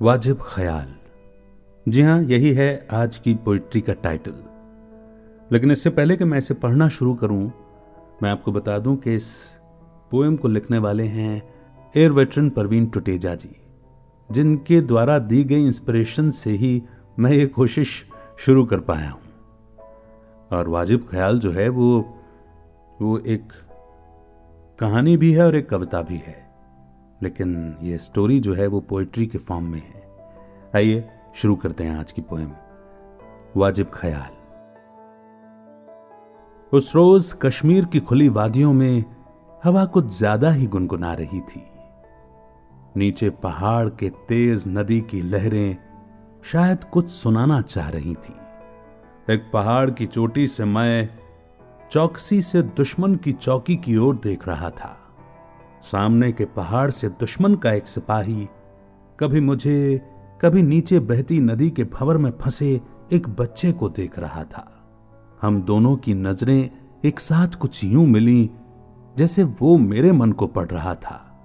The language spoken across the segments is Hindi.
वाजिब ख्याल। जी हाँ यही है आज की पोइट्री का टाइटल। लेकिन इससे पहले कि मैं इसे पढ़ना शुरू करूँ, मैं आपको बता दूँ कि इस पोएम को लिखने वाले हैं एयर वेटरन परवीन टुटेजा जी, जिनके द्वारा दी गई इंस्पिरेशन से ही मैं ये कोशिश शुरू कर पाया हूँ। और वाजिब ख्याल जो है वो वो एक कहानी भी है और एक कविता भी है। लेकिन ये स्टोरी जो है वो पोइट्री के फॉर्म में है। आइए, शुरू करते हैं आज की पोएम वाजिब ख्याल। उस रोज कश्मीर की खुली वादियों में हवा कुछ ज़्यादा ही गुनगुना रही थी। नीचे पहाड़ के तेज नदी की लहरें शायद कुछ सुनाना चाह रही थी। एक पहाड़ की चोटी से मैं चौकसी से दुश्मन की चौकी की ओर देख रहा था। सामने के पहाड़ से दुश्मन का एक सिपाही कभी मुझे, कभी नीचे बहती नदी के भंवर में फंसे एक बच्चे को देख रहा था। हम दोनों की नज़रें एक साथ कुछ यूँ मिली जैसे वो मेरे मन को पढ़ रहा था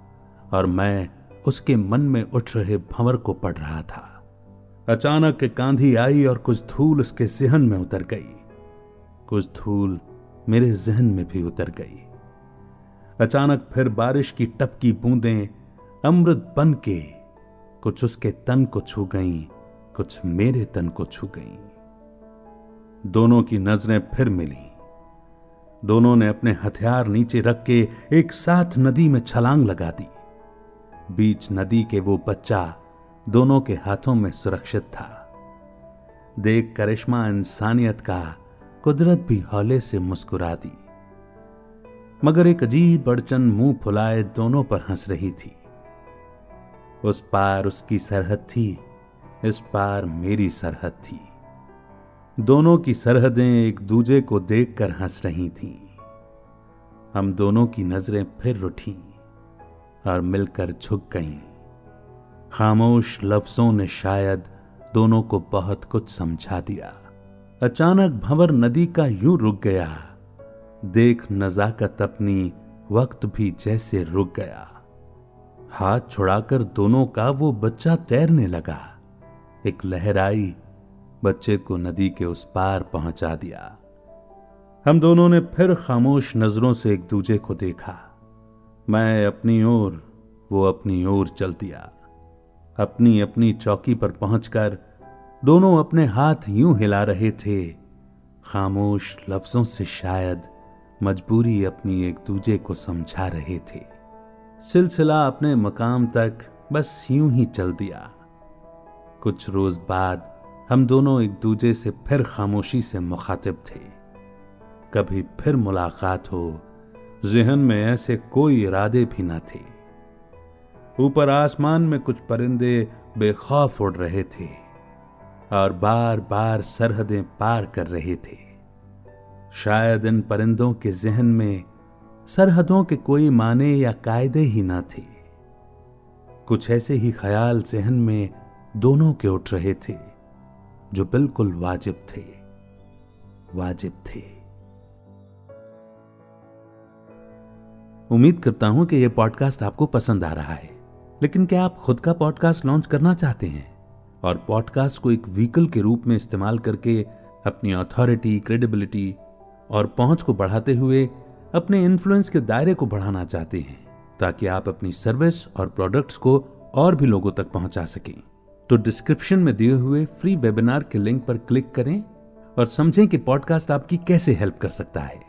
और मैं उसके मन में उठ रहे भंवर को पढ़ रहा था। अचानक कांधी आई और कुछ धूल उसके जहन में उतर गई। कुछ धूल मेरे जहन में भी उतर गई। अचानक फिर बारिश की टपकी बूंदें अमृत बन के कुछ उसके तन को छू गईं, कुछ मेरे तन को छू गईं। दोनों की नज़रें फिर मिली। दोनों ने अपने हथियार नीचे रख के एक साथ नदी में छलांग लगा दी। बीच नदी के वो बच्चा दोनों के हाथों में सुरक्षित था। देख करिश्मा इंसानियत का कुदरत भी हौले से मुस्कुरा दी। मगर एक अजीब अड़चन मुँह फुलाए दोनों पर हंस रही थी उस पार उसकी सरहद थी, इस पार मेरी सरहद थी दोनों की सरहदें एक दूजे को देखकर हंस रही थीं। हम दोनों की नज़रें फिर उठी और मिलकर झुक गईं। खामोश लफ्जों ने शायद दोनों को बहुत कुछ समझा दिया अचानक भंवर नदी का यूँ रुक गया देख नजाकत अपनी वक्त भी जैसे रुक गया। हाथ छुड़ाकर दोनों का वो बच्चा तैरने लगा। एक लहर आई, बच्चे को नदी के उस पार पहुँचा दिया। हम दोनों ने फिर खामोश नज़रों से एक दूजे को देखा। मैं अपनी ओर, वो अपनी ओर चल दिया। अपनी अपनी चौकी पर पहुंचकर दोनों अपने हाथ यूँ हिला रहे थे, खामोश लफ्जों से शायद मजबूरी अपनी एक दूजे को समझा रहे थे। सिलसिला अपने मकाम तक बस यूँ ही चल दिया। कुछ रोज बाद हम दोनों एक दूजे से फिर खामोशी से मुखातिब थे। कभी फिर मुलाकात हो, जहन में ऐसे कोई इरादे भी न थे। ऊपर आसमान में कुछ परिंदे बेखौफ उड़ रहे थे और बार बार सरहदें पार कर रहे थे। शायद इन परिंदों के जहन में सरहदों के कोई माने या कायदे ही ना थे। कुछ ऐसे ही ख्याल जहन में दोनों के उठ रहे थे, जो बिल्कुल वाजिब थे। वाजिब थे। उम्मीद करता हूँ कि यह पॉडकास्ट आपको पसंद आ रहा है, लेकिन क्या आप खुद का पॉडकास्ट लॉन्च करना चाहते हैं और पॉडकास्ट को एक व्हीकल के रूप में इस्तेमाल करके अपनी अथॉरिटी क्रेडिबिलिटी और पहुँच को बढ़ाते हुए अपने इन्फ्लुएंस के दायरे को बढ़ाना चाहते हैं, ताकि आप अपनी सर्विस और प्रोडक्ट्स को और भी लोगों तक पहुँचा सकें। तो डिस्क्रिप्शन में दिए हुए फ्री वेबिनार के लिंक पर क्लिक करें और समझें कि पॉडकास्ट आपकी कैसे हेल्प कर सकता है।